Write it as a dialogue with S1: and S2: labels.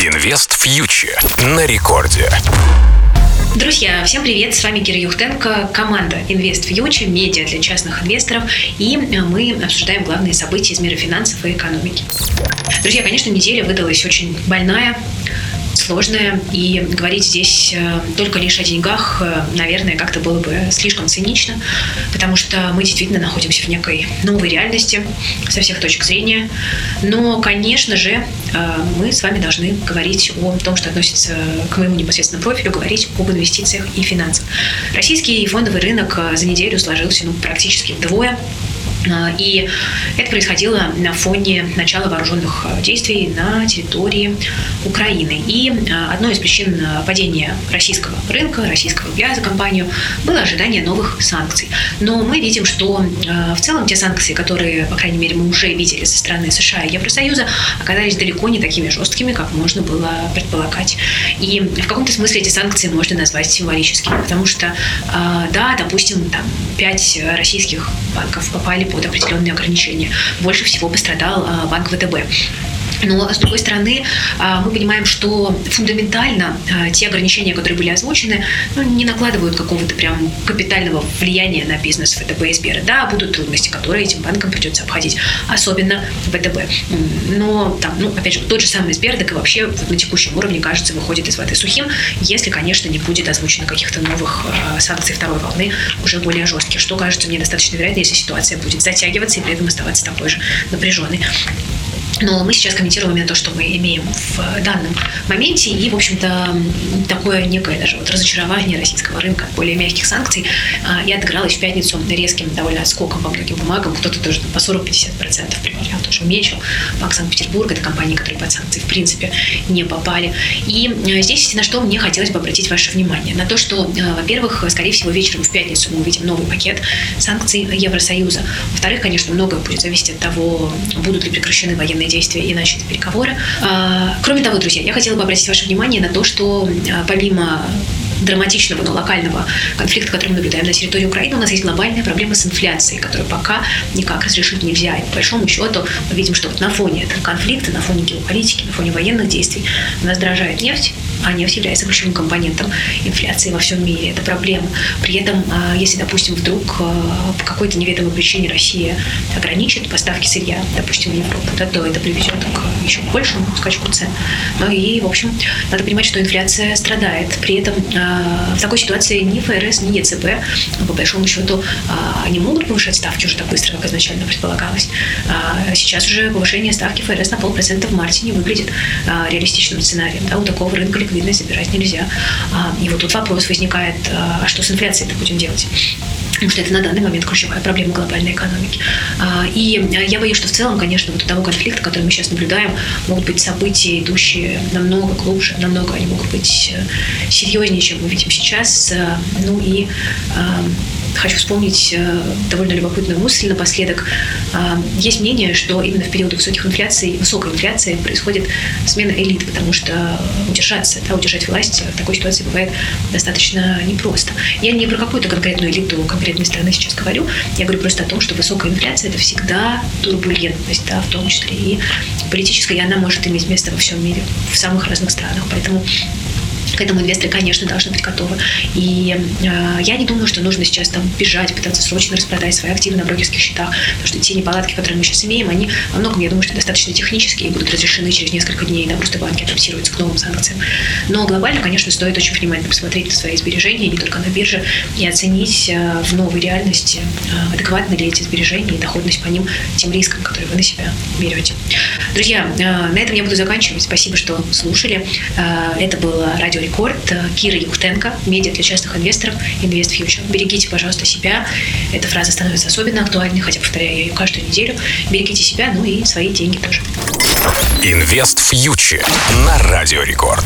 S1: Инвест фьючер на рекорде.
S2: Друзья, всем привет! С вами Кира Юхтенко, команда Invest Future, медиа для частных инвесторов, и мы обсуждаем главные события из мира финансов и экономики. Друзья, конечно, неделя выдалась очень больная, сложное, и говорить здесь э, только лишь о деньгах, э, наверное, как-то было бы слишком цинично, потому что мы действительно находимся в некой новой реальности со всех точек зрения. Но, конечно же, э, мы с вами должны говорить о том, что относится к моему непосредственному профилю, говорить об инвестициях и финансах. Российский фондовый рынок за неделю сложился ну, практически вдвое. А, и это происходило на фоне начала вооруженных а, действий на территории Украины. И а, одной из причин падения российского рынка, российского рубля за компанию было ожидание новых санкций. Но мы видим, что в целом те санкции, которые, по крайней мере, мы уже видели со стороны США и Евросоюза, оказались далеко не такими жесткими, как можно было предполагать. И в каком-то смысле эти санкции можно назвать символическими, потому что, да, допустим, там пять российских банков попали под определенные ограничения. Больше всего пострадал а, банк ВТБ. Но, с другой стороны, а, мы понимаем, что фундаментально а, те ограничения, которые были озвучены, ну, не накладывают какого-то прям капитального влияния на бизнес ВТБ и Сбера. Да, будут трудности, которые этим банкам придется обходить, особенно ВТБ. Но там, ну, опять же, тот же самый Сбер, так и вообще на текущем уровне, кажется, выходит из воды сухим, если, конечно, не будет озвучено каких-то новых санкций второй волны, уже более жестких, что кажется мне достаточно вероятно, если ситуация будет затягиваться и при этом оставаться такой же напряженной. Но мы сейчас комментируем именно то, что мы имеем в данном моменте. И, в общем-то, такое некое даже вот разочарование российского рынка более мягких санкций а, и отыгралось в пятницу резким довольно отскоком по многим бумагам. Кто-то тоже по 40-50% примерно тоже уменьшил. Банк Санкт-Петербург – это компании, которые под санкции в принципе не попали. И а, здесь на что мне хотелось бы обратить ваше внимание. На то, что, а, во-первых, скорее всего, вечером в пятницу мы увидим новый пакет санкций Евросоюза. Во-вторых, конечно, многое будет зависеть от того, будут ли прекращены военные действия и начаты переговоры. А, кроме того, друзья, я хотела бы обратить ваше внимание на то, что а, помимо драматичного, но локального конфликта, который мы наблюдаем на территории Украины, у нас есть глобальная проблема с инфляцией, которую пока никак разрешить нельзя. И по большому счету мы видим, что вот на фоне этого конфликта, на фоне геополитики, на фоне военных действий у нас дорожает нефть, а нефть является ключевым компонентом инфляции во всем мире. Это проблема. При этом, а, если, допустим, вдруг а, по какой-то неведомой причине Россия ограничит поставки сырья, допустим, в Европу, да, то это приведет к еще большему скачку цен. Ну и, в общем, надо понимать, что инфляция страдает. При этом а, в такой ситуации ни ФРС, ни ЕЦБ, по большому счету, не могут повышать ставки уже так быстро, как изначально предполагалось. Сейчас уже повышение ставки ФРС на полпроцента в марте не выглядит реалистичным сценарием. Да, у такого рынка ликвидность забирать нельзя. А, и вот тут вопрос возникает, а, а что с инфляцией это будем делать? потому что это на данный момент ключевая проблема глобальной экономики. А, и я боюсь, что в целом, конечно, вот у того конфликта, который мы сейчас наблюдаем, могут быть события, идущие намного глубже, намного они могут быть э, серьезнее, чем мы видим сейчас. Э, ну и хочу вспомнить э, довольно любопытную мысль напоследок. А, есть мнение, что именно в периоды высоких инфляций, высокой инфляции происходит смена элит, потому что удержаться, да, удержать власть в такой ситуации бывает достаточно непросто. Я не про какую-то конкретную элиту конкретной страны сейчас говорю, я говорю просто о том, что высокая инфляция – это всегда турбулентность, да, в том числе и политическая, и она может иметь место во всем мире, в самых разных странах. Поэтому к этому инвесторы, конечно, должны быть готовы. И э, я не думаю, что нужно сейчас там бежать, пытаться срочно распродать свои активы на брокерских счетах, потому что те неполадки, которые мы сейчас имеем, они во многом, я думаю, что достаточно технические и будут разрешены через несколько дней, да, просто банки адаптируются к новым санкциям. Но глобально, конечно, стоит очень внимательно посмотреть на свои сбережения, не только на бирже, и оценить э, в новой реальности, э, адекватны ли эти сбережения и доходность по ним тем рискам, которые вы на себя берете. Друзья, э, на этом я буду заканчивать. Спасибо, что слушали. Это было радио Рекорд, э, Кира Юхтенко, медиа для частных инвесторов, Invest Future. Берегите, пожалуйста, себя. Эта фраза становится особенно актуальной, хотя повторяю ее каждую неделю. Берегите себя, ну и свои деньги тоже.
S1: Инвест Фьючер на Радио Рекорд.